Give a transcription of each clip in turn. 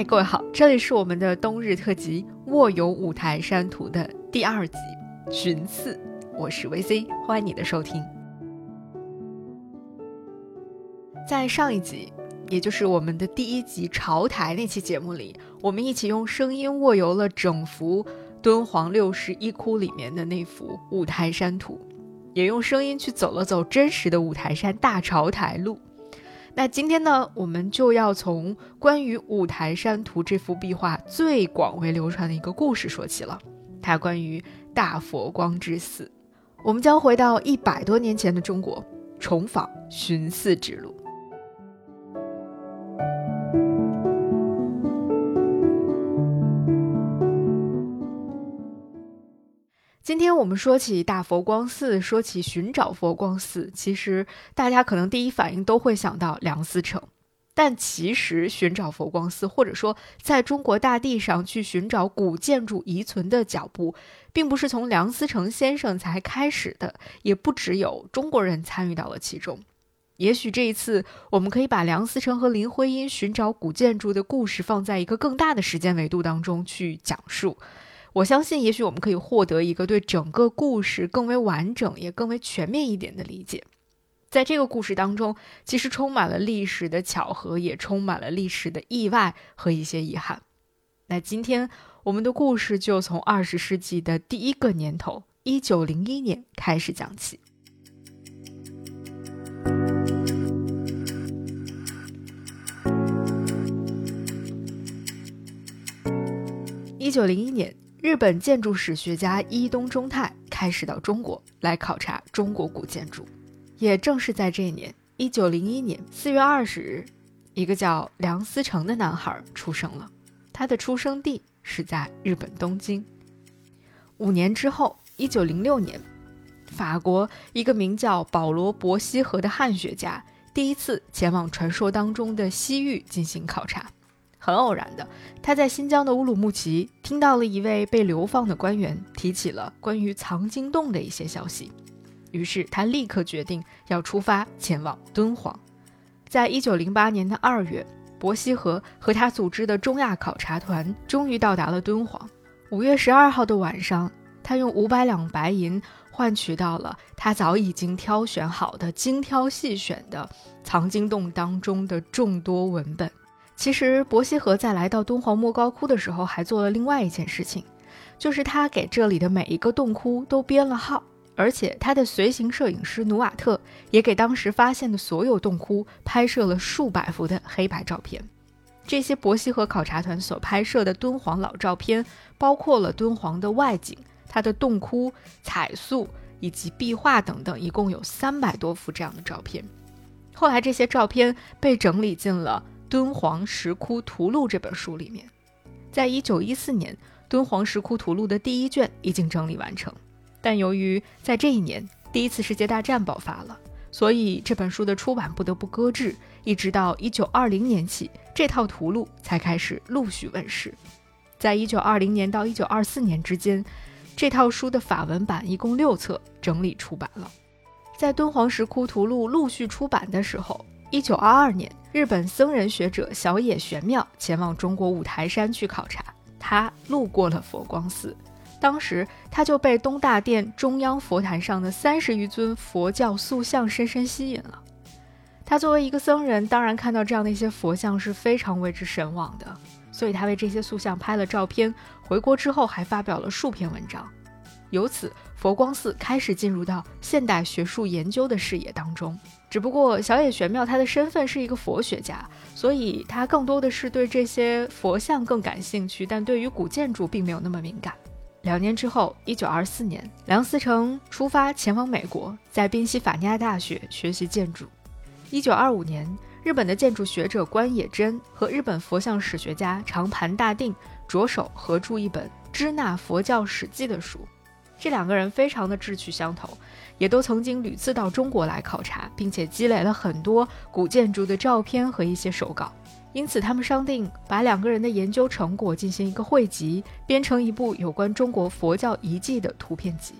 嗨，各位好，这里是我们的冬日特辑《卧游五台山图》的第二集《寻寺》，我是 VC，欢迎你的收听。在上一集，也就是我们的第一集朝台那期节目里，我们一起用声音卧游了整幅敦煌六十一窟里面的那幅五台山图，也用声音去走了走真实的五台山大朝台路。那今天呢，我们就要从关于五台山图这幅壁画最广为流传的一个故事说起了，它关于大佛光之寺。我们将回到一百多年前的中国，重访寻寺之路。今天我们说起大佛光寺，说起寻找佛光寺，其实大家可能第一反应都会想到梁思成。但其实寻找佛光寺，或者说在中国大地上去寻找古建筑遗存的脚步，并不是从梁思成先生才开始的，也不只有中国人参与到了其中。也许这一次，我们可以把梁思成和林徽因寻找古建筑的故事放在一个更大的时间维度当中去讲述。我相信，也许我们可以获得一个对整个故事更为完整、也更为全面一点的理解。在这个故事当中，其实充满了历史的巧合，也充满了历史的意外和一些遗憾。那今天我们的故事就从二十世纪的第一个年头——一九零一年开始讲起。一九零一年。日本建筑史学家伊东忠太开始到中国来考察中国古建筑，也正是在这一年，一九零一年四月二十日，一个叫梁思成的男孩出生了。他的出生地是在日本东京。五年之后，一九零六年，法国一个名叫保罗·伯希和的汉学家第一次前往传说当中的西域进行考察。很偶然的，他在新疆的乌鲁木齐听到了一位被流放的官员提起了关于藏经洞的一些消息，于是他立刻决定要出发前往敦煌。在一九零八年的二月，伯希和和他组织的中亚考察团终于到达了敦煌。五月十二号的晚上，他用五百两白银换取到了他早已经挑选好的精挑细选的藏经洞当中的众多文本。其实，伯希和在来到敦煌莫高窟的时候，还做了另外一件事情，就是他给这里的每一个洞窟都编了号，而且他的随行摄影师努瓦特也给当时发现的所有洞窟拍摄了数百幅的黑白照片。这些伯希和考察团所拍摄的敦煌老照片，包括了敦煌的外景、它的洞窟、彩塑以及壁画等等，一共有三百多幅这样的照片。后来，这些照片被整理进了。《敦煌石窟图录》这本书里面，在一九一四年，《敦煌石窟图录》的第一卷已经整理完成，但由于在这一年第一次世界大战爆发了，所以这本书的出版不得不搁置，一直到一九二零年起，这套图录才开始陆续问世。在一九二零年到一九二四年之间，这套书的法文版一共六册整理出版了。在《敦煌石窟图录》陆续出版的时候，一九二二年。日本僧人学者小野玄妙前往中国五台山去考察，他路过了佛光寺，当时他就被东大殿中央佛坛上的三十余尊佛教塑像深深吸引了。他作为一个僧人，当然看到这样的一些佛像是非常为之神往的，所以他为这些塑像拍了照片，回国之后还发表了数篇文章。由此，佛光寺开始进入到现代学术研究的视野当中。只不过，小野玄妙他的身份是一个佛学家，所以他更多的是对这些佛像更感兴趣，但对于古建筑并没有那么敏感。两年之后，一九二四年，梁思成出发前往美国，在宾夕法尼亚大学学习建筑。一九二五年，日本的建筑学者关野真和日本佛像史学家长盘大定着手合著一本《支那佛教史记》的书。这两个人非常的志趣相投，也都曾经屡次到中国来考察，并且积累了很多古建筑的照片和一些手稿。因此，他们商定把两个人的研究成果进行一个汇集，编成一部有关中国佛教遗迹的图片集。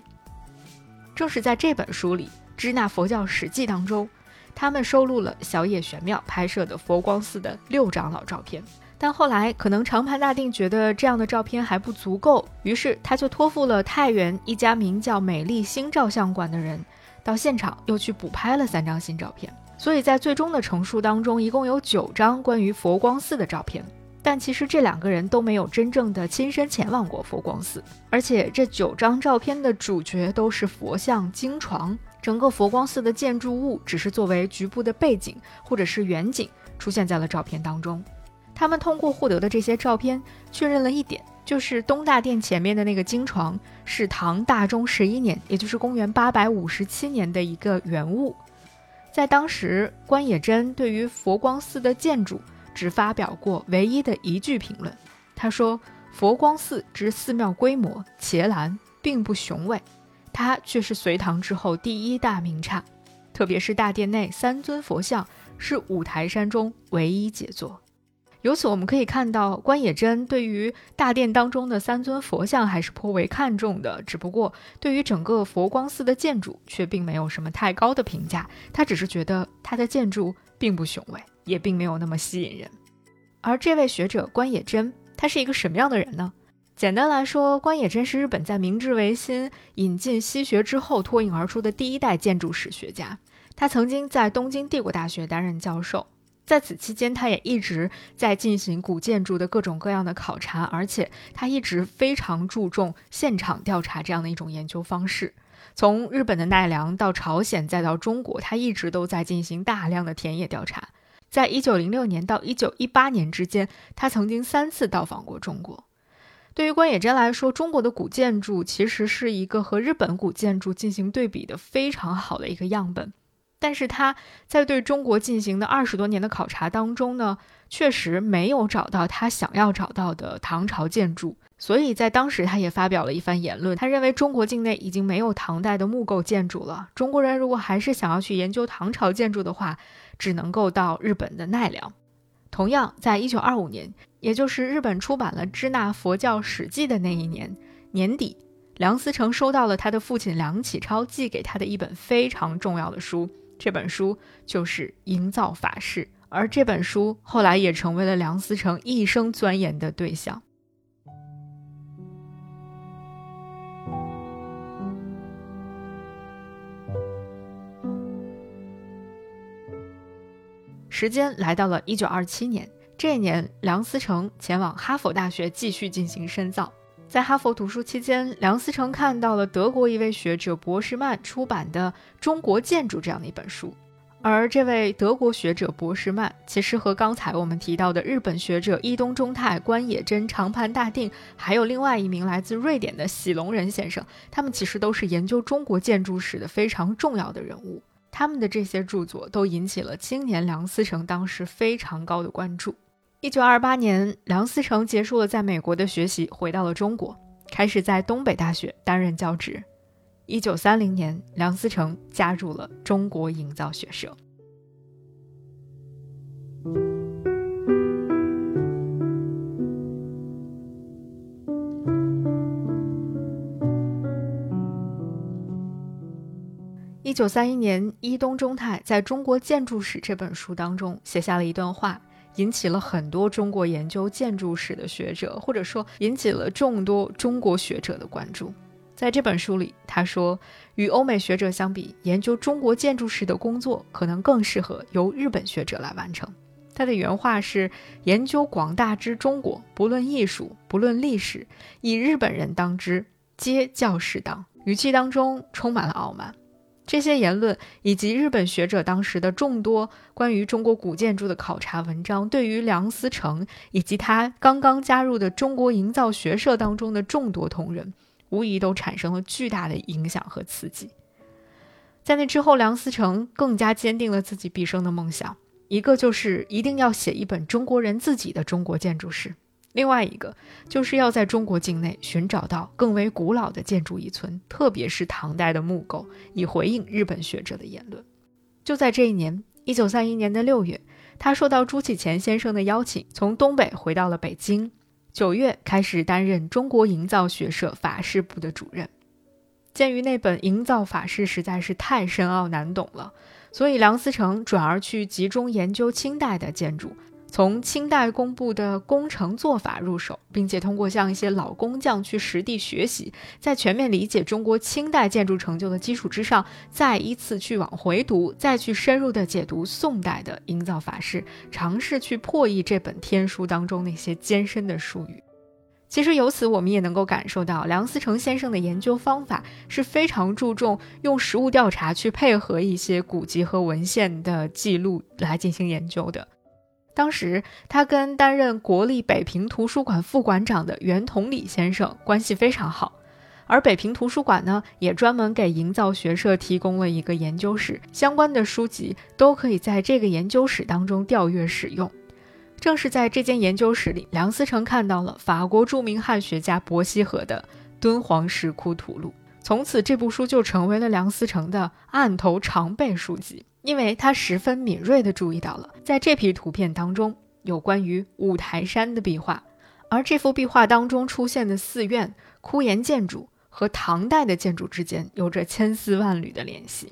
正是在这本书里，《支那佛教史记》当中，他们收录了小野玄妙拍摄的佛光寺的六张老照片。但后来可能长盘大定觉得这样的照片还不足够，于是他就托付了太原一家名叫美丽新照相馆的人，到现场又去补拍了三张新照片。所以在最终的成述当中，一共有九张关于佛光寺的照片。但其实这两个人都没有真正的亲身前往过佛光寺，而且这九张照片的主角都是佛像、经床，整个佛光寺的建筑物只是作为局部的背景或者是远景出现在了照片当中。他们通过获得的这些照片，确认了一点，就是东大殿前面的那个经床是唐大中十一年，也就是公元八百五十七年的一个原物。在当时，关野真对于佛光寺的建筑只发表过唯一的一句评论，他说：“佛光寺之寺庙规模伽蓝，并不雄伟，它却是隋唐之后第一大名刹，特别是大殿内三尊佛像是五台山中唯一杰作。”由此我们可以看到，关野真对于大殿当中的三尊佛像还是颇为看重的。只不过，对于整个佛光寺的建筑却并没有什么太高的评价。他只是觉得它的建筑并不雄伟，也并没有那么吸引人。而这位学者关野真，他是一个什么样的人呢？简单来说，关野真是日本在明治维新引进西学之后脱颖而出的第一代建筑史学家。他曾经在东京帝国大学担任教授。在此期间，他也一直在进行古建筑的各种各样的考察，而且他一直非常注重现场调查这样的一种研究方式。从日本的奈良到朝鲜，再到中国，他一直都在进行大量的田野调查。在一九零六年到一九一八年之间，他曾经三次到访过中国。对于关野真来说，中国的古建筑其实是一个和日本古建筑进行对比的非常好的一个样本。但是他在对中国进行的二十多年的考察当中呢，确实没有找到他想要找到的唐朝建筑，所以在当时他也发表了一番言论，他认为中国境内已经没有唐代的木构建筑了。中国人如果还是想要去研究唐朝建筑的话，只能够到日本的奈良。同样，在一九二五年，也就是日本出版了《支那佛教史记》的那一年年底，梁思成收到了他的父亲梁启超寄给他的一本非常重要的书。这本书就是《营造法式》，而这本书后来也成为了梁思成一生钻研的对象。时间来到了一九二七年，这一年，梁思成前往哈佛大学继续进行深造。在哈佛读书期间，梁思成看到了德国一位学者博士曼出版的《中国建筑》这样的一本书，而这位德国学者博士曼其实和刚才我们提到的日本学者伊东忠太、关野真、长盘大定，还有另外一名来自瑞典的喜隆人先生，他们其实都是研究中国建筑史的非常重要的人物。他们的这些著作都引起了青年梁思成当时非常高的关注。一九二八年，梁思成结束了在美国的学习，回到了中国，开始在东北大学担任教职。一九三零年，梁思成加入了中国营造学社。一九三一年，伊东忠太在中国建筑史这本书当中写下了一段话。引起了很多中国研究建筑史的学者，或者说引起了众多中国学者的关注。在这本书里，他说，与欧美学者相比，研究中国建筑史的工作可能更适合由日本学者来完成。他的原话是：“研究广大之中国，不论艺术，不论历史，以日本人当之，皆较适当。”语气当中充满了傲慢。这些言论以及日本学者当时的众多关于中国古建筑的考察文章，对于梁思成以及他刚刚加入的中国营造学社当中的众多同仁，无疑都产生了巨大的影响和刺激。在那之后，梁思成更加坚定了自己毕生的梦想，一个就是一定要写一本中国人自己的中国建筑史。另外一个就是要在中国境内寻找到更为古老的建筑遗存，特别是唐代的木构，以回应日本学者的言论。就在这一年，一九三一年的六月，他受到朱启潜先生的邀请，从东北回到了北京。九月开始担任中国营造学社法式部的主任。鉴于那本《营造法式》实在是太深奥难懂了，所以梁思成转而去集中研究清代的建筑。从清代公布的工程做法入手，并且通过向一些老工匠去实地学习，在全面理解中国清代建筑成就的基础之上，再依次去往回读，再去深入的解读宋代的营造法式，尝试去破译这本天书当中那些艰深的术语。其实由此我们也能够感受到，梁思成先生的研究方法是非常注重用实物调查去配合一些古籍和文献的记录来进行研究的。当时，他跟担任国立北平图书馆副馆长的袁同礼先生关系非常好，而北平图书馆呢，也专门给营造学社提供了一个研究室，相关的书籍都可以在这个研究室当中调阅使用。正是在这间研究室里，梁思成看到了法国著名汉学家伯希和的《敦煌石窟图录》，从此这部书就成为了梁思成的案头常备书籍。因为他十分敏锐地注意到了，在这批图片当中有关于五台山的壁画，而这幅壁画当中出现的寺院、枯岩建筑和唐代的建筑之间有着千丝万缕的联系。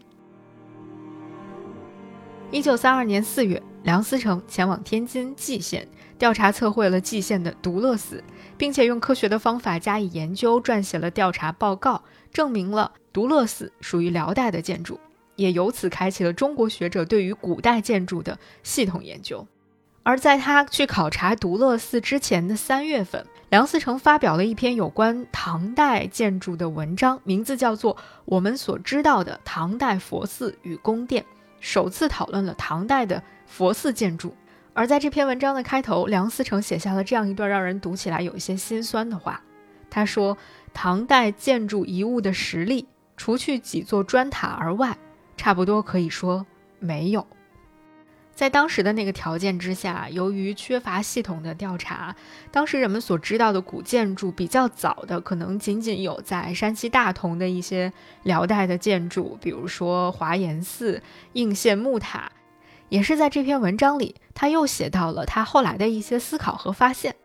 一九三二年四月，梁思成前往天津蓟县调查测绘了蓟县的独乐寺，并且用科学的方法加以研究，撰写了调查报告，证明了独乐寺属于辽代的建筑。也由此开启了中国学者对于古代建筑的系统研究。而在他去考察独乐寺之前的三月份，梁思成发表了一篇有关唐代建筑的文章，名字叫做《我们所知道的唐代佛寺与宫殿》，首次讨论了唐代的佛寺建筑。而在这篇文章的开头，梁思成写下了这样一段让人读起来有一些心酸的话。他说：“唐代建筑遗物的实力，除去几座砖塔而外。”差不多可以说没有，在当时的那个条件之下，由于缺乏系统的调查，当时人们所知道的古建筑比较早的，可能仅仅有在山西大同的一些辽代的建筑，比如说华严寺、应县木塔。也是在这篇文章里，他又写到了他后来的一些思考和发现。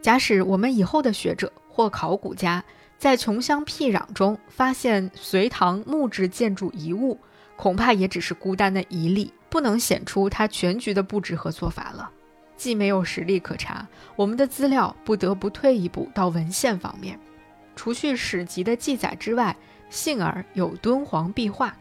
假使我们以后的学者或考古家在穷乡僻壤中发现隋唐木质建筑遗物，恐怕也只是孤单的一例，不能显出他全局的布置和做法了。既没有实例可查，我们的资料不得不退一步到文献方面。除去史籍的记载之外，幸而有敦煌壁画，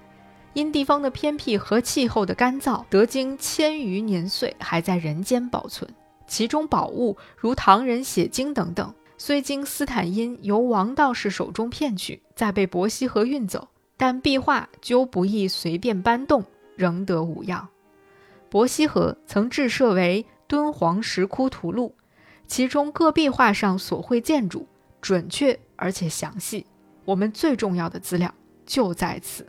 因地方的偏僻和气候的干燥，得经千余年岁还在人间保存。其中宝物如唐人写经等等，虽经斯坦因由王道士手中骗取，再被伯希和运走。但壁画究不易随便搬动，仍得无恙。伯希和曾制设为《敦煌石窟图录》，其中各壁画上所绘建筑准确而且详细。我们最重要的资料就在此。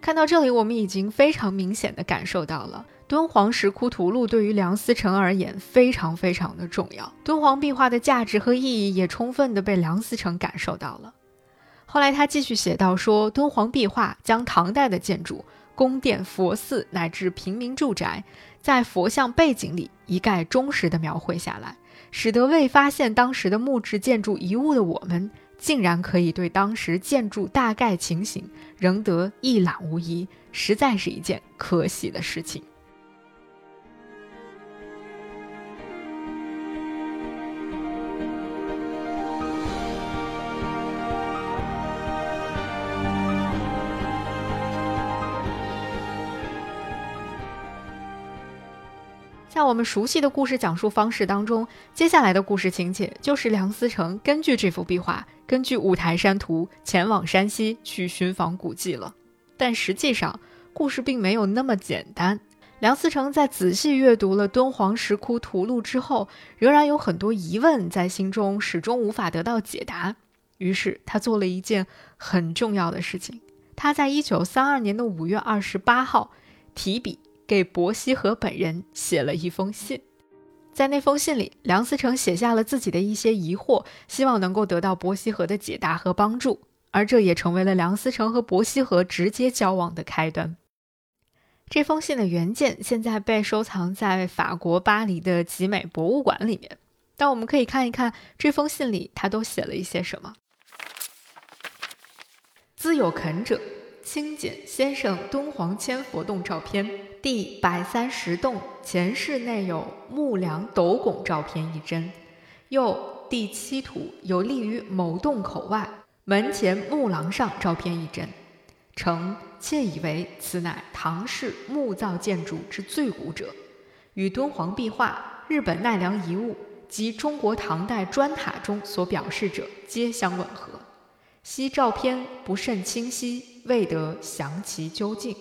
看到这里，我们已经非常明显的感受到了《敦煌石窟图录》对于梁思成而言非常非常的重要。敦煌壁画的价值和意义也充分的被梁思成感受到了。后来他继续写道说，敦煌壁画将唐代的建筑、宫殿、佛寺乃至平民住宅，在佛像背景里一概忠实地描绘下来，使得未发现当时的木质建筑遗物的我们，竟然可以对当时建筑大概情形仍得一览无遗，实在是一件可喜的事情。在我们熟悉的故事讲述方式当中，接下来的故事情节就是梁思成根据这幅壁画，根据五台山图前往山西去寻访古迹了。但实际上，故事并没有那么简单。梁思成在仔细阅读了《敦煌石窟图录》之后，仍然有很多疑问在心中，始终无法得到解答。于是，他做了一件很重要的事情，他在一九三二年的五月二十八号提笔。给伯希和本人写了一封信，在那封信里，梁思成写下了自己的一些疑惑，希望能够得到伯希和的解答和帮助，而这也成为了梁思成和伯希和直接交往的开端。这封信的原件现在被收藏在法国巴黎的集美博物馆里面，但我们可以看一看这封信里他都写了一些什么。兹有肯者。清简先生敦煌千佛洞照片，第百三十洞前室内有木梁斗拱照片一帧。右第七图有立于某洞口外门前木廊上照片一帧，臣窃以为此乃唐式木造建筑之最古者，与敦煌壁画、日本奈良遗物及中国唐代砖塔中所表示者皆相吻合。昔照片不甚清晰，未得详其究竟。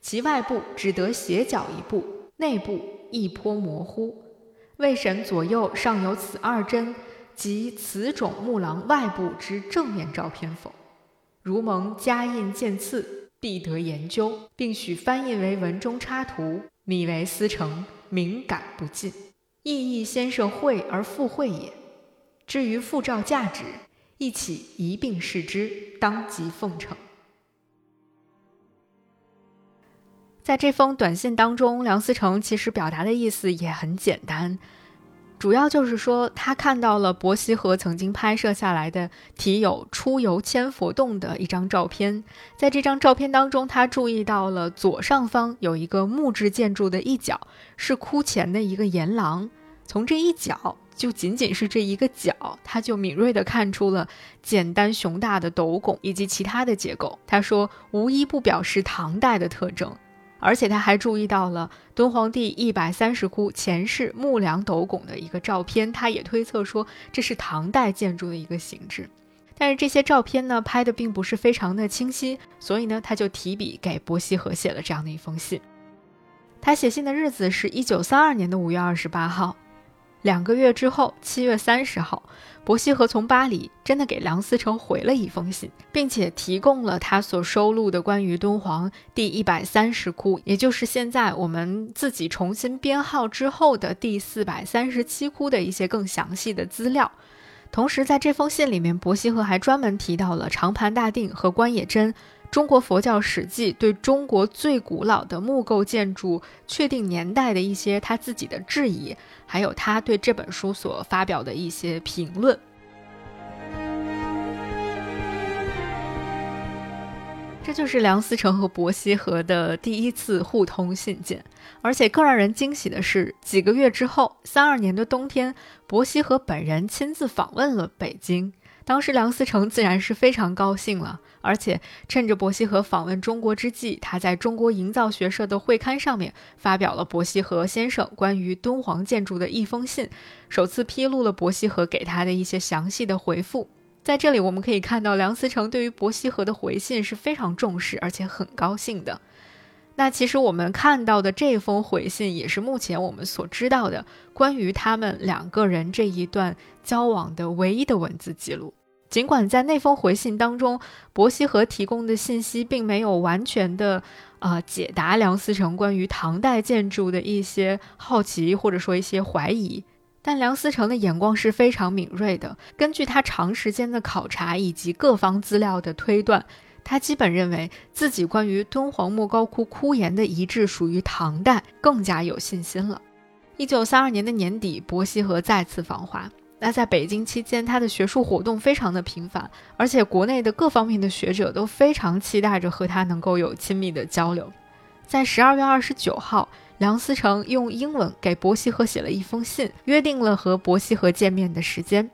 其外部只得斜角一部，内部亦颇模糊。未审左右尚有此二帧及此种木廊外部之正面照片否？如蒙加印见次，必得研究，并许翻印为文中插图，米为思成，敏感不尽，意义先生会而复会也。至于复照价值，一起一并视之，当即奉承。在这封短信当中，梁思成其实表达的意思也很简单，主要就是说他看到了伯希和曾经拍摄下来的题有“出游千佛洞”的一张照片，在这张照片当中，他注意到了左上方有一个木质建筑的一角是窟前的一个檐廊，从这一角，就仅仅是这一个角，他就敏锐地看出了简单雄大的斗拱以及其他的结构。他说，无一不表示唐代的特征。而且他还注意到了敦煌第一百三十窟前世木梁斗拱的一个照片，他也推测说这是唐代建筑的一个形制。但是这些照片呢拍的并不是非常的清晰，所以呢他就提笔给伯希和写了这样的一封信。他写信的日子是一九三二年的五月二十八号。两个月之后，七月三十号，伯希和从巴黎真的给梁思成回了一封信，并且提供了他所收录的关于敦煌第一百三十窟，也就是现在我们自己重新编号之后的第四百三十七窟的一些更详细的资料。同时，在这封信里面，伯希和还专门提到了长盘大定和关野真。中国佛教史记对中国最古老的木构建筑确定年代的一些他自己的质疑，还有他对这本书所发表的一些评论。这就是梁思成和伯希和的第一次互通信件，而且更让人惊喜的是，几个月之后，三二年的冬天，伯希和本人亲自访问了北京。当时梁思成自然是非常高兴了，而且趁着伯希和访问中国之际，他在中国营造学社的会刊上面发表了伯希和先生关于敦煌建筑的一封信，首次披露了伯希和给他的一些详细的回复。在这里，我们可以看到梁思成对于伯希和的回信是非常重视，而且很高兴的。那其实我们看到的这封回信，也是目前我们所知道的关于他们两个人这一段交往的唯一的文字记录。尽管在那封回信当中，伯希和提供的信息并没有完全的，呃，解答梁思成关于唐代建筑的一些好奇或者说一些怀疑，但梁思成的眼光是非常敏锐的。根据他长时间的考察以及各方资料的推断，他基本认为自己关于敦煌莫高窟窟檐的遗址属于唐代，更加有信心了。一九三二年的年底，伯希和再次访华。那在北京期间，他的学术活动非常的频繁，而且国内的各方面的学者都非常期待着和他能够有亲密的交流。在十二月二十九号，梁思成用英文给伯希和写了一封信，约定了和伯希和见面的时间。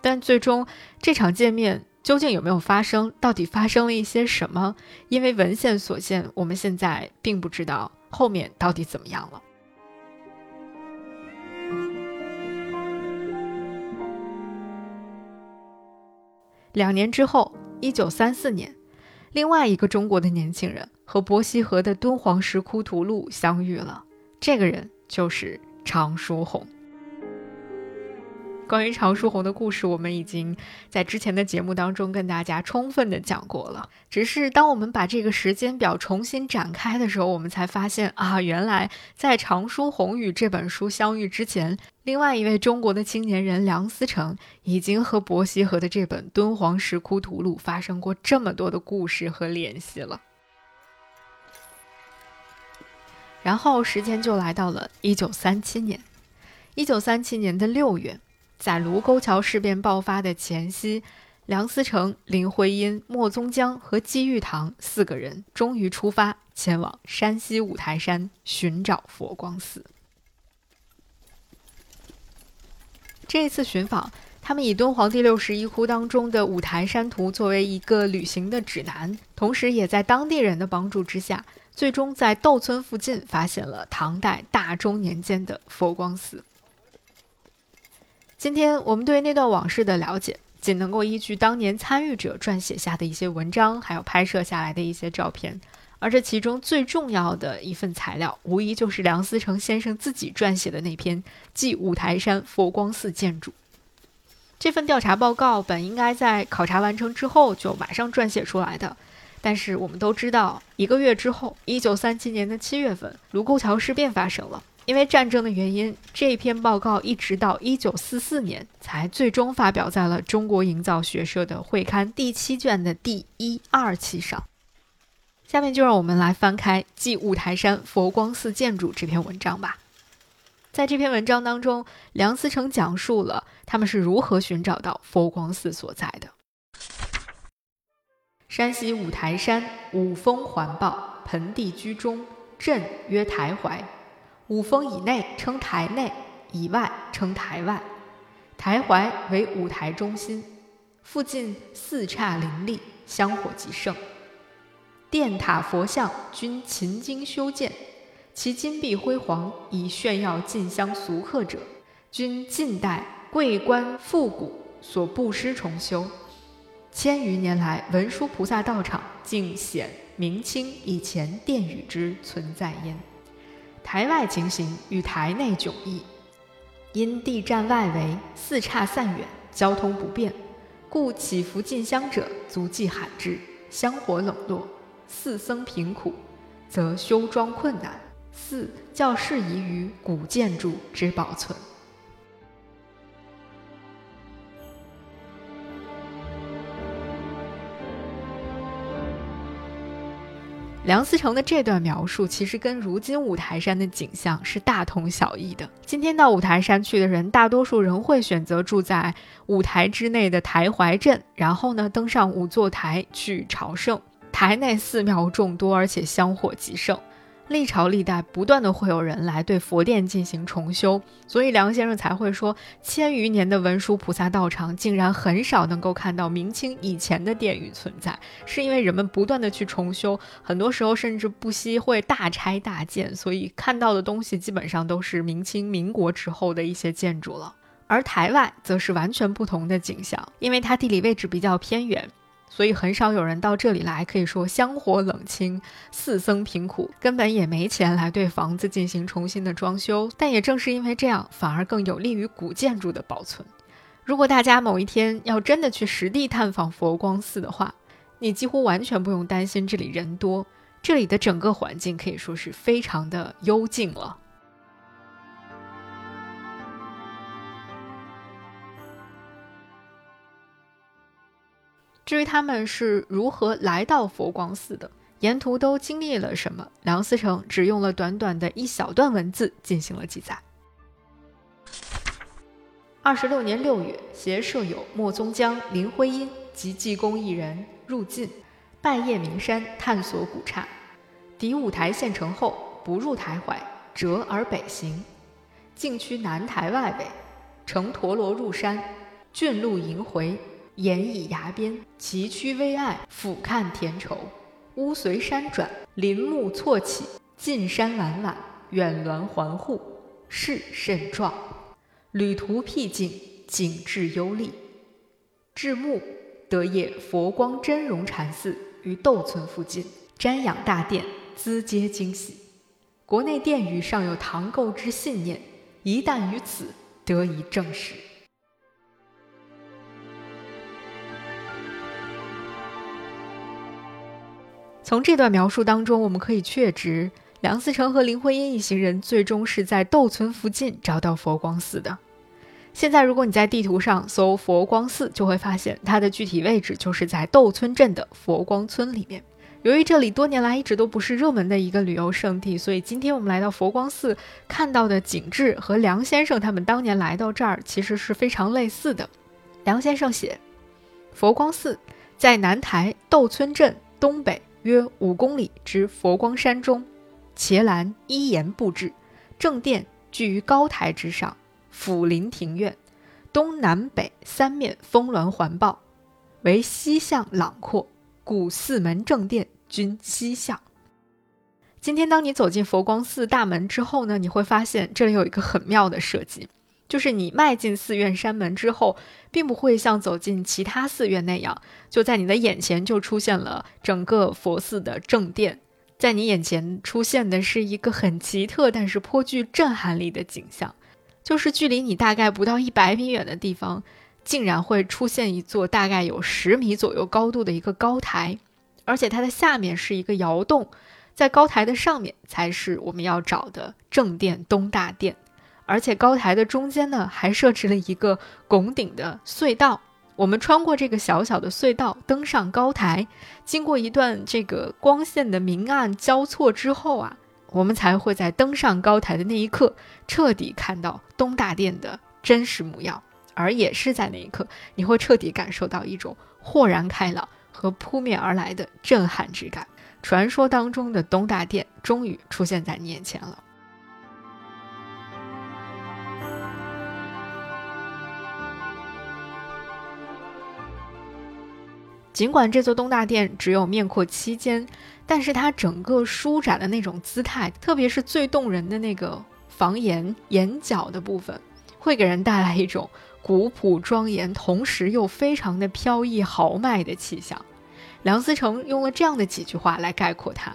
但最终这场见面究竟有没有发生？到底发生了一些什么？因为文献所限，我们现在并不知道后面到底怎么样了。两年之后，一九三四年，另外一个中国的年轻人和伯希和的敦煌石窟图录相遇了。这个人就是常书鸿。关于常书鸿的故事，我们已经在之前的节目当中跟大家充分的讲过了。只是当我们把这个时间表重新展开的时候，我们才发现啊，原来在常书鸿与这本书相遇之前，另外一位中国的青年人梁思成已经和伯希和的这本《敦煌石窟图录》发生过这么多的故事和联系了。然后时间就来到了一九三七年，一九三七年的六月。在卢沟桥事变爆发的前夕，梁思成、林徽因、莫宗江和季玉堂四个人终于出发，前往山西五台山寻找佛光寺。这次寻访，他们以敦煌第六十一窟当中的五台山图作为一个旅行的指南，同时也在当地人的帮助之下，最终在窦村附近发现了唐代大中年间的佛光寺。今天我们对那段往事的了解，仅能够依据当年参与者撰写下的一些文章，还有拍摄下来的一些照片。而这其中最重要的一份材料，无疑就是梁思成先生自己撰写的那篇《记五台山佛光寺建筑》。这份调查报告本应该在考察完成之后就马上撰写出来的，但是我们都知道，一个月之后，一九三七年的七月份，卢沟桥事变发生了。因为战争的原因，这篇报告一直到一九四四年才最终发表在了中国营造学社的会刊第七卷的第一二期上。下面就让我们来翻开《记五台山佛光寺建筑》这篇文章吧。在这篇文章当中，梁思成讲述了他们是如何寻找到佛光寺所在的。山西五台山，五峰环抱，盆地居中，镇曰台怀。五峰以内称台内，以外称台外。台怀为五台中心，附近四刹林立，香火极盛。殿塔佛像均秦经修建，其金碧辉煌，以炫耀进香俗客者，均近代贵官富贾所布施重修。千余年来，文殊菩萨道场竟显明清以前殿宇之存在焉。台外情形与台内迥异，因地站外围，四岔散远，交通不便，故起伏进香者足迹罕至，香火冷落。四僧贫苦，则修庄困难；四较适宜于古建筑之保存。梁思成的这段描述，其实跟如今五台山的景象是大同小异的。今天到五台山去的人，大多数仍会选择住在五台之内的台怀镇，然后呢，登上五座台去朝圣。台内寺庙众多，而且香火极盛，历朝历代不断的会有人来对佛殿进行重修，所以梁先生才会说，千余年的文殊菩萨道场竟然很少能够看到明清以前的殿宇存在，是因为人们不断的去重修，很多时候甚至不惜会大拆大建，所以看到的东西基本上都是明清民国之后的一些建筑了。而台外则是完全不同的景象，因为它地理位置比较偏远。所以很少有人到这里来，可以说香火冷清，四僧贫苦，根本也没钱来对房子进行重新的装修。但也正是因为这样，反而更有利于古建筑的保存。如果大家某一天要真的去实地探访佛光寺的话，你几乎完全不用担心这里人多，这里的整个环境可以说是非常的幽静了。至于他们是如何来到佛光寺的，沿途都经历了什么，梁思成只用了短短的一小段文字进行了记载。二十六年六月，携舍友莫宗江、林徽因及济公一人入晋，拜谒名山，探索古刹。抵五台县城后，不入台怀，折而北行，径趋南台外围，乘陀螺入山，峻路萦回。岩以崖边，崎岖危隘，俯瞰田畴，屋随山转，林木错起，近山晚晚，远峦环护，势甚壮。旅途僻静，景致幽丽。至暮，得谒佛光真容禅寺于窦村附近，瞻仰大殿，资皆惊喜。国内殿宇尚有唐构之信念，一旦于此得以证实。从这段描述当中，我们可以确知，梁思成和林徽因一行人最终是在窦村附近找到佛光寺的。现在，如果你在地图上搜佛光寺，就会发现它的具体位置就是在窦村镇的佛光村里面。由于这里多年来一直都不是热门的一个旅游胜地，所以今天我们来到佛光寺看到的景致和梁先生他们当年来到这儿其实是非常类似的。梁先生写。佛光寺在南台窦村镇东北约五公里之佛光山中，伽蓝依檐布置，正殿居于高台之上，俯临庭院，东南北三面峰峦环抱，为西向朗阔，故四门正殿均西向。今天，当你走进佛光寺大门之后呢，你会发现这里有一个很妙的设计。就是你迈进寺院山门之后，并不会像走进其他寺院那样，就在你的眼前就出现了整个佛寺的正殿，在你眼前出现的是一个很奇特但是颇具震撼力的景象，就是距离你大概不到一百米远的地方，竟然会出现一座大概有十米左右高度的一个高台，而且它的下面是一个窑洞，在高台的上面才是我们要找的正殿东大殿。而且高台的中间呢，还设置了一个拱顶的隧道。我们穿过这个小小的隧道，登上高台，经过一段这个光线的明暗交错之后啊，我们才会在登上高台的那一刻，彻底看到东大殿的真实模样。而也是在那一刻，你会彻底感受到一种豁然开朗和扑面而来的震撼之感。传说当中的东大殿终于出现在你眼前了。尽管这座东大殿只有面阔七间，但是它整个舒展的那种姿态，特别是最动人的那个房檐檐角的部分，会给人带来一种古朴庄严，同时又非常的飘逸豪迈的气象。梁思成用了这样的几句话来概括它，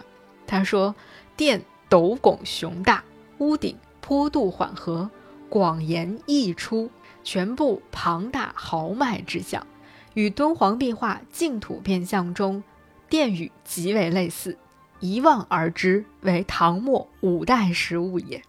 他说：“殿斗拱雄大，屋顶坡度缓和，广檐溢出，全部庞大豪迈之象。”与敦煌壁画净土变相中殿宇极为类似，一望而知为唐末五代实物也。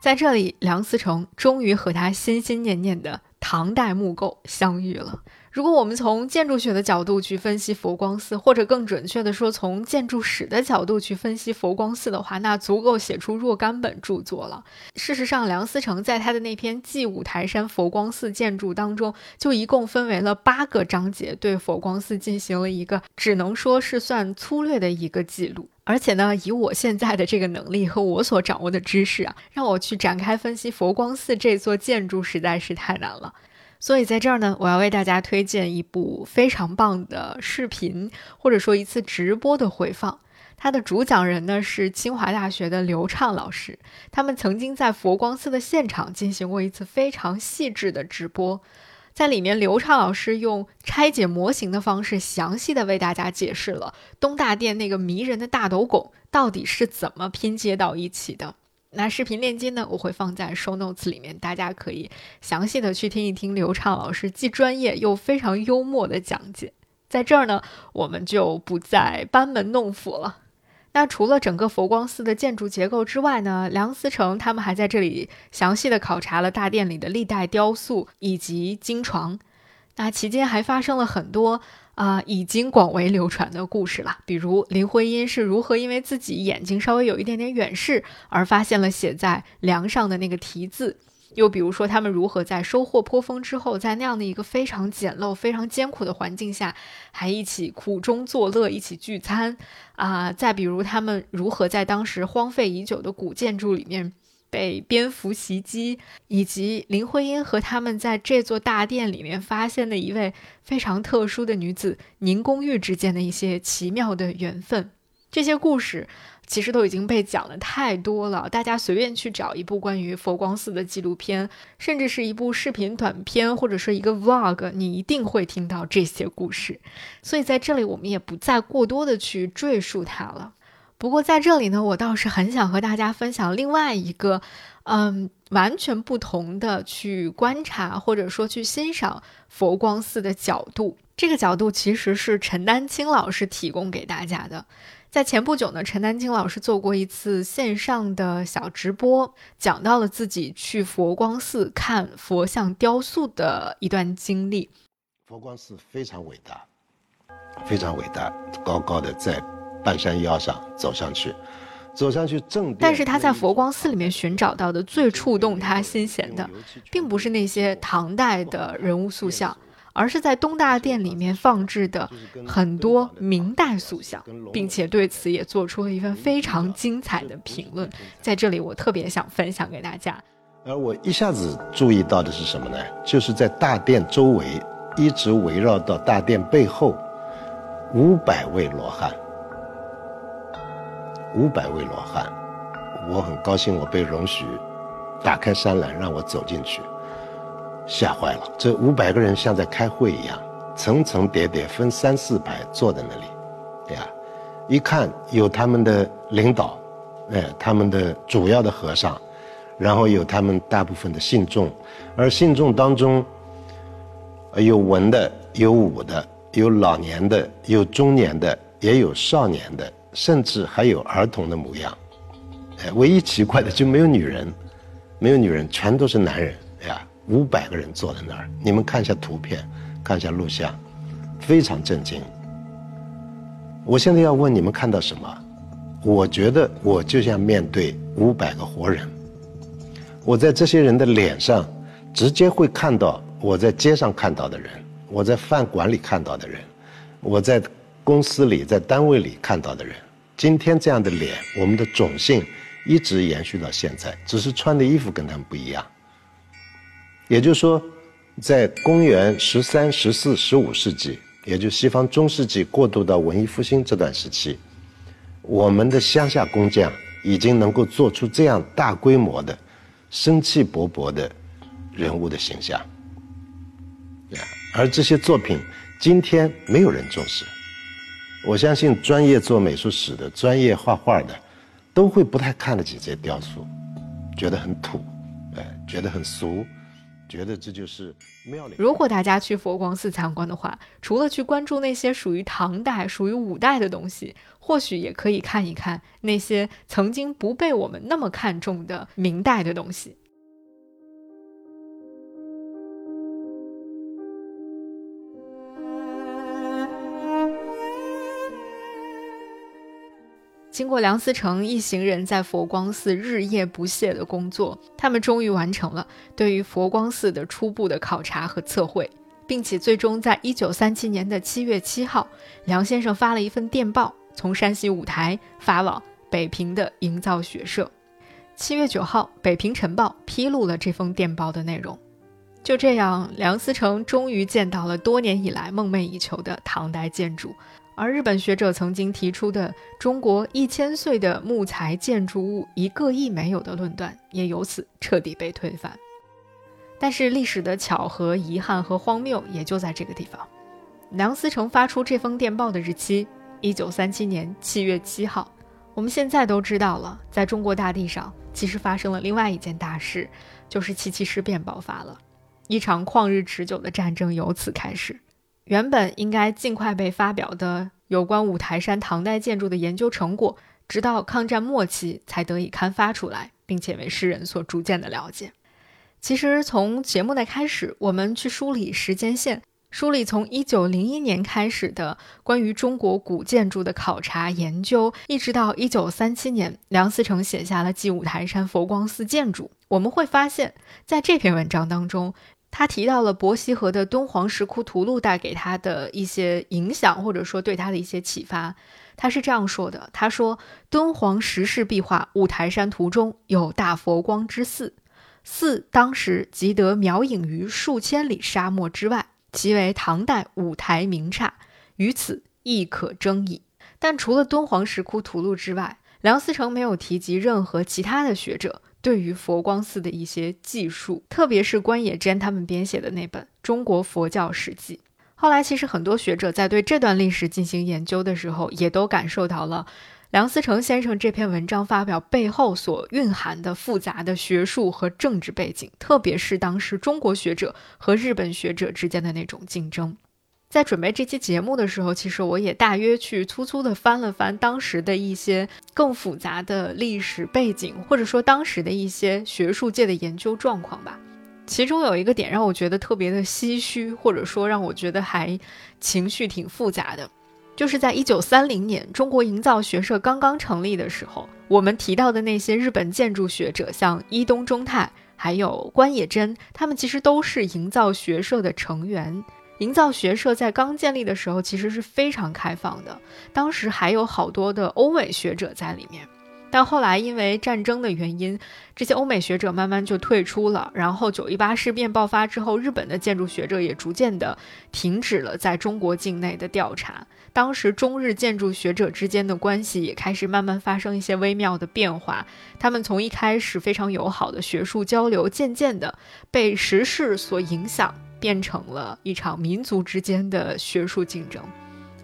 在这里，梁思成终于和他心心念念的唐代木构相遇了。如果我们从建筑学的角度去分析佛光寺，或者更准确的说，从建筑史的角度去分析佛光寺的话，那足够写出若干本著作了。事实上，梁思成在他的那篇《祭五台山佛光寺建筑》当中，就一共分为了八个章节，对佛光寺进行了一个只能说是算粗略的一个记录。而且呢，以我现在的这个能力和我所掌握的知识啊，让我去展开分析佛光寺这座建筑，实在是太难了。所以在这儿呢，我要为大家推荐一部非常棒的视频，或者说一次直播的回放。它的主讲人呢是清华大学的刘畅老师，他们曾经在佛光寺的现场进行过一次非常细致的直播，在里面，刘畅老师用拆解模型的方式，详细的为大家解释了东大殿那个迷人的大斗拱到底是怎么拼接到一起的。那视频链接呢？我会放在 show notes 里面，大家可以详细的去听一听刘畅老师既专业又非常幽默的讲解。在这儿呢，我们就不再班门弄斧了。那除了整个佛光寺的建筑结构之外呢，梁思成他们还在这里详细的考察了大殿里的历代雕塑以及经床。那期间还发生了很多。啊，已经广为流传的故事了。比如林徽因是如何因为自己眼睛稍微有一点点远视而发现了写在梁上的那个题字；又比如说他们如何在收获颇丰之后，在那样的一个非常简陋、非常艰苦的环境下，还一起苦中作乐，一起聚餐。啊，再比如他们如何在当时荒废已久的古建筑里面。被蝙蝠袭击，以及林徽因和他们在这座大殿里面发现的一位非常特殊的女子宁公玉之间的一些奇妙的缘分，这些故事其实都已经被讲的太多了。大家随便去找一部关于佛光寺的纪录片，甚至是一部视频短片，或者说一个 vlog，你一定会听到这些故事。所以在这里，我们也不再过多的去赘述它了。不过在这里呢，我倒是很想和大家分享另外一个，嗯，完全不同的去观察或者说去欣赏佛光寺的角度。这个角度其实是陈丹青老师提供给大家的。在前不久呢，陈丹青老师做过一次线上的小直播，讲到了自己去佛光寺看佛像雕塑的一段经历。佛光寺非常伟大，非常伟大，高高的在。半山腰上走上去，走上去正殿。但是他在佛光寺里面寻找到的最触动他心弦的，并不是那些唐代的人物塑像，而是在东大殿里面放置的很多明代塑像，并且对此也做出了一份非常精彩的评论。在这里，我特别想分享给大家。而我一下子注意到的是什么呢？就是在大殿周围，一直围绕到大殿背后，五百位罗汉。五百位罗汉，我很高兴，我被容许打开山栏让我走进去，吓坏了。这五百个人像在开会一样，层层叠叠分三四排坐在那里，对呀，一看有他们的领导，哎，他们的主要的和尚，然后有他们大部分的信众，而信众当中，有文的，有武的，有老年的，有中年的，也有少年的。甚至还有儿童的模样，哎，唯一奇怪的就没有女人，没有女人，全都是男人。哎呀，五百个人坐在那儿，你们看一下图片，看一下录像，非常震惊。我现在要问你们看到什么？我觉得我就像面对五百个活人，我在这些人的脸上，直接会看到我在街上看到的人，我在饭馆里看到的人，我在公司里、在单位里看到的人。今天这样的脸，我们的种姓一直延续到现在，只是穿的衣服跟他们不一样。也就是说，在公元十三、十四、十五世纪，也就西方中世纪过渡到文艺复兴这段时期，我们的乡下工匠已经能够做出这样大规模的、生气勃勃的人物的形象。而这些作品，今天没有人重视。我相信专业做美术史的、专业画画的，都会不太看得起这些雕塑，觉得很土，哎，觉得很俗，觉得这就是庙里。如果大家去佛光寺参观的话，除了去关注那些属于唐代、属于五代的东西，或许也可以看一看那些曾经不被我们那么看重的明代的东西。经过梁思成一行人在佛光寺日夜不懈的工作，他们终于完成了对于佛光寺的初步的考察和测绘，并且最终在一九三七年的七月七号，梁先生发了一份电报，从山西五台发往北平的营造学社。七月九号，《北平晨报》披露了这封电报的内容。就这样，梁思成终于见到了多年以来梦寐以求的唐代建筑。而日本学者曾经提出的中国一千岁的木材建筑物一个亿没有的论断，也由此彻底被推翻。但是历史的巧合、遗憾和荒谬也就在这个地方。梁思成发出这封电报的日期，一九三七年七月七号。我们现在都知道了，在中国大地上其实发生了另外一件大事，就是七七事变爆发了，一场旷日持久的战争由此开始。原本应该尽快被发表的有关五台山唐代建筑的研究成果，直到抗战末期才得以刊发出来，并且为世人所逐渐的了解。其实从节目的开始，我们去梳理时间线，梳理从一九零一年开始的关于中国古建筑的考察研究，一直到一九三七年，梁思成写下了《记五台山佛光寺建筑》，我们会发现，在这篇文章当中。他提到了伯希和的敦煌石窟图录带给他的一些影响，或者说对他的一些启发。他是这样说的：“他说，敦煌石室壁画五台山图中有大佛光之寺，寺当时即得渺隐于数千里沙漠之外，其为唐代五台名刹，于此亦可争矣。但除了敦煌石窟图录之外，梁思成没有提及任何其他的学者。”对于佛光寺的一些记述，特别是关野真他们编写的那本《中国佛教史记》，后来其实很多学者在对这段历史进行研究的时候，也都感受到了梁思成先生这篇文章发表背后所蕴含的复杂的学术和政治背景，特别是当时中国学者和日本学者之间的那种竞争。在准备这期节目的时候，其实我也大约去粗粗的翻了翻当时的一些更复杂的历史背景，或者说当时的一些学术界的研究状况吧。其中有一个点让我觉得特别的唏嘘，或者说让我觉得还情绪挺复杂的，就是在一九三零年，中国营造学社刚刚成立的时候，我们提到的那些日本建筑学者，像伊东忠太，还有关野真，他们其实都是营造学社的成员。营造学社在刚建立的时候，其实是非常开放的，当时还有好多的欧美学者在里面。但后来因为战争的原因，这些欧美学者慢慢就退出了。然后九一八事变爆发之后，日本的建筑学者也逐渐的停止了在中国境内的调查。当时中日建筑学者之间的关系也开始慢慢发生一些微妙的变化。他们从一开始非常友好的学术交流，渐渐的被时事所影响，变成了一场民族之间的学术竞争。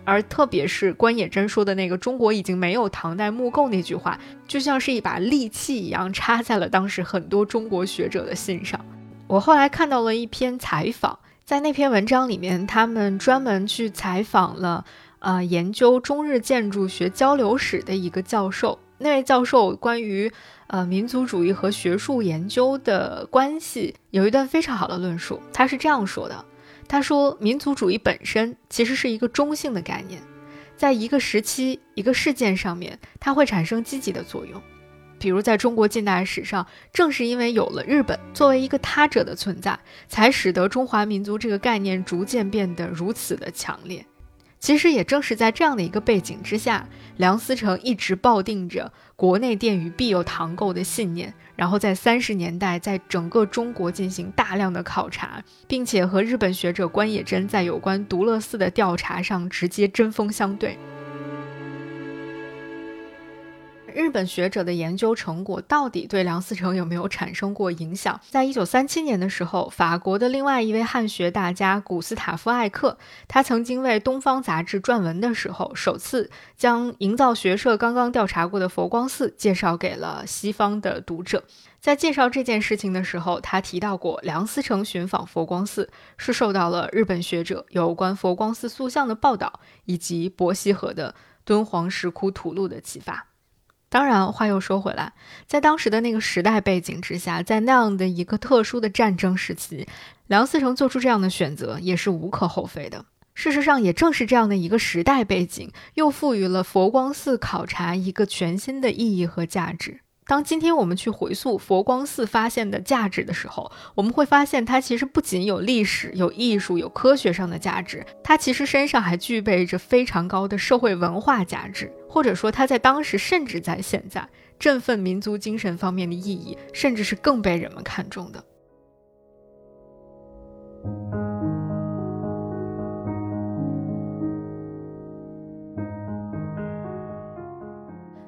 而特别是关野真说的那个“中国已经没有唐代木构”那句话，就像是一把利器一样插在了当时很多中国学者的心上。我后来看到了一篇采访，在那篇文章里面，他们专门去采访了呃研究中日建筑学交流史的一个教授。那位教授关于呃民族主义和学术研究的关系有一段非常好的论述，他是这样说的。他说，民族主义本身其实是一个中性的概念，在一个时期、一个事件上面，它会产生积极的作用。比如，在中国近代史上，正是因为有了日本作为一个他者的存在，才使得中华民族这个概念逐渐变得如此的强烈。其实也正是在这样的一个背景之下，梁思成一直抱定着国内殿宇必有唐构的信念，然后在三十年代在整个中国进行大量的考察，并且和日本学者关野真在有关独乐寺的调查上直接针锋相对。日本学者的研究成果到底对梁思成有没有产生过影响？在一九三七年的时候，法国的另外一位汉学大家古斯塔夫·艾克，他曾经为《东方》杂志撰文的时候，首次将营造学社刚刚调查过的佛光寺介绍给了西方的读者。在介绍这件事情的时候，他提到过梁思成寻访佛光寺是受到了日本学者有关佛光寺塑像的报道以及伯希和的敦煌石窟图录的启发。当然，话又说回来，在当时的那个时代背景之下，在那样的一个特殊的战争时期，梁思成做出这样的选择也是无可厚非的。事实上，也正是这样的一个时代背景，又赋予了佛光寺考察一个全新的意义和价值。当今天我们去回溯佛光寺发现的价值的时候，我们会发现它其实不仅有历史、有艺术、有科学上的价值，它其实身上还具备着非常高的社会文化价值，或者说它在当时甚至在现在振奋民族精神方面的意义，甚至是更被人们看重的。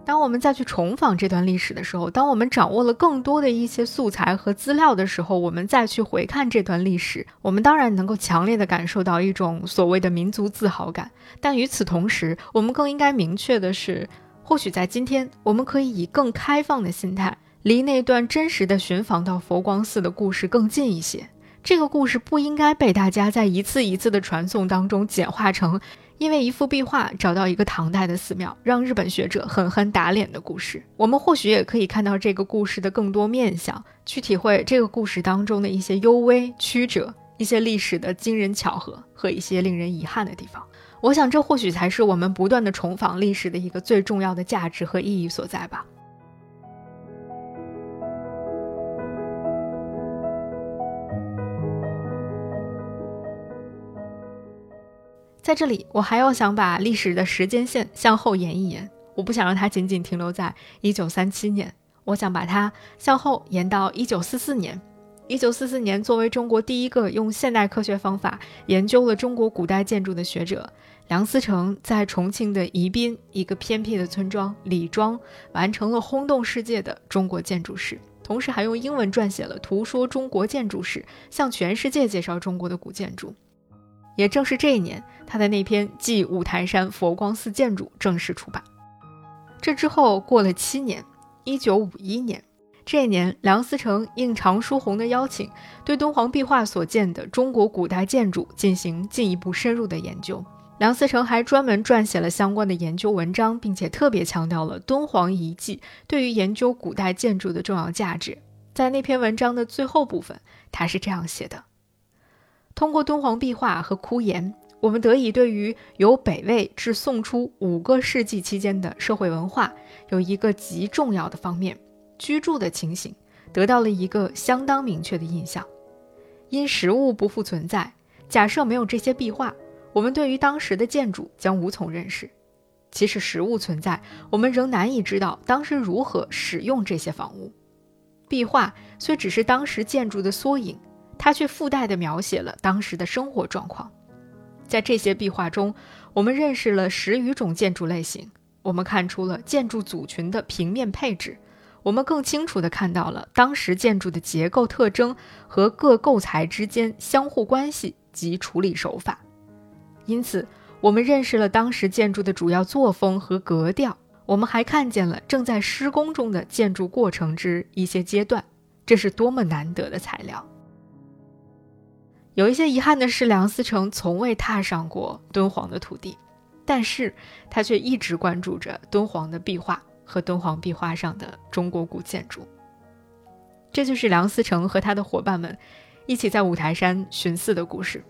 当我们再去重访这段历史的时候，当我们掌握了更多的一些素材和资料的时候，我们再去回看这段历史，我们当然能够强烈的感受到一种所谓的民族自豪感。但与此同时，我们更应该明确的是，或许在今天，我们可以以更开放的心态，离那段真实的寻访到佛光寺的故事更近一些。这个故事不应该被大家在一次一次的传颂当中简化成。因为一幅壁画找到一个唐代的寺庙，让日本学者狠狠打脸的故事，我们或许也可以看到这个故事的更多面相，去体会这个故事当中的一些幽微曲折，一些历史的惊人巧合和一些令人遗憾的地方。我想，这或许才是我们不断的重访历史的一个最重要的价值和意义所在吧。在这里，我还要想把历史的时间线向后延一延，我不想让它仅仅停留在一九三七年，我想把它向后延到一九四四年。一九四四年，作为中国第一个用现代科学方法研究了中国古代建筑的学者，梁思成在重庆的宜宾一个偏僻的村庄李庄，完成了轰动世界的中国建筑史，同时还用英文撰写了《图说中国建筑史》，向全世界介绍中国的古建筑。也正是这一年，他的那篇《记五台山佛光寺建筑》正式出版。这之后过了七年，一九五一年，这一年，梁思成应常书鸿的邀请，对敦煌壁画所见的中国古代建筑进行进一步深入的研究。梁思成还专门撰写了相关的研究文章，并且特别强调了敦煌遗迹对于研究古代建筑的重要价值。在那篇文章的最后部分，他是这样写的。通过敦煌壁画和窟岩，我们得以对于由北魏至宋初五个世纪期间的社会文化有一个极重要的方面——居住的情形，得到了一个相当明确的印象。因实物不复存在，假设没有这些壁画，我们对于当时的建筑将无从认识。即使实物存在，我们仍难以知道当时如何使用这些房屋。壁画虽只是当时建筑的缩影，它却附带地描写了当时的生活状况。在这些壁画中，我们认识了十余种建筑类型，我们看出了建筑组群的平面配置，我们更清楚地看到了当时建筑的结构特征和各构材之间相互关系及处理手法。因此，我们认识了当时建筑的主要作风和格调，我们还看见了正在施工中的建筑过程之一些阶段，这是多么难得的材料！有一些遗憾的是，梁思成从未踏上过敦煌的土地，但是他却一直关注着敦煌的壁画和敦煌壁画上的中国古建筑。这就是梁思成和他的伙伴们一起在五台山寻寺的故事。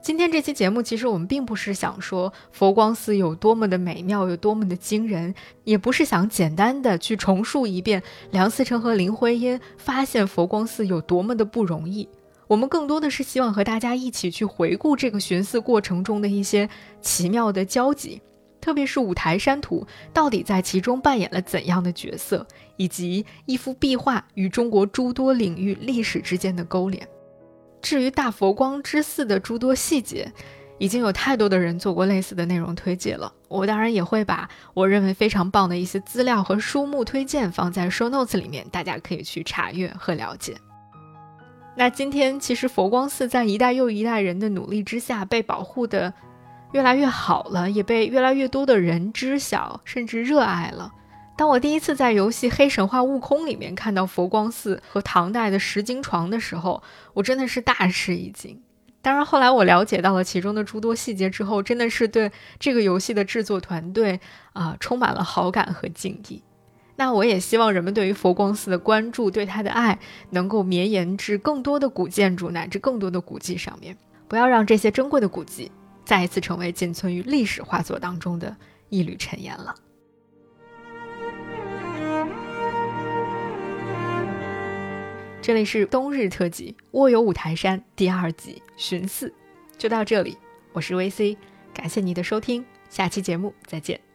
今天这期节目，其实我们并不是想说佛光寺有多么的美妙，有多么的惊人，也不是想简单的去重述一遍梁思成和林徽因发现佛光寺有多么的不容易。我们更多的是希望和大家一起去回顾这个寻思过程中的一些奇妙的交集，特别是五台山图到底在其中扮演了怎样的角色，以及一幅壁画与中国诸多领域历史之间的勾连。至于大佛光之寺的诸多细节，已经有太多的人做过类似的内容推介了。我当然也会把我认为非常棒的一些资料和书目推荐放在 show notes 里面，大家可以去查阅和了解。那今天其实佛光寺在一代又一代人的努力之下被保护的越来越好了，也被越来越多的人知晓甚至热爱了。当我第一次在游戏《黑神话：悟空》里面看到佛光寺和唐代的石经床的时候，我真的是大吃一惊。当然后来我了解到了其中的诸多细节之后，真的是对这个游戏的制作团队啊充满了好感和敬意。那我也希望人们对于佛光寺的关注，对它的爱，能够绵延至更多的古建筑乃至更多的古迹上面，不要让这些珍贵的古迹再一次成为仅存于历史画作当中的一缕尘烟了。这里是冬日特辑《卧游五台山》第二集寻寺，就到这里。我是 VC，感谢你的收听，下期节目再见。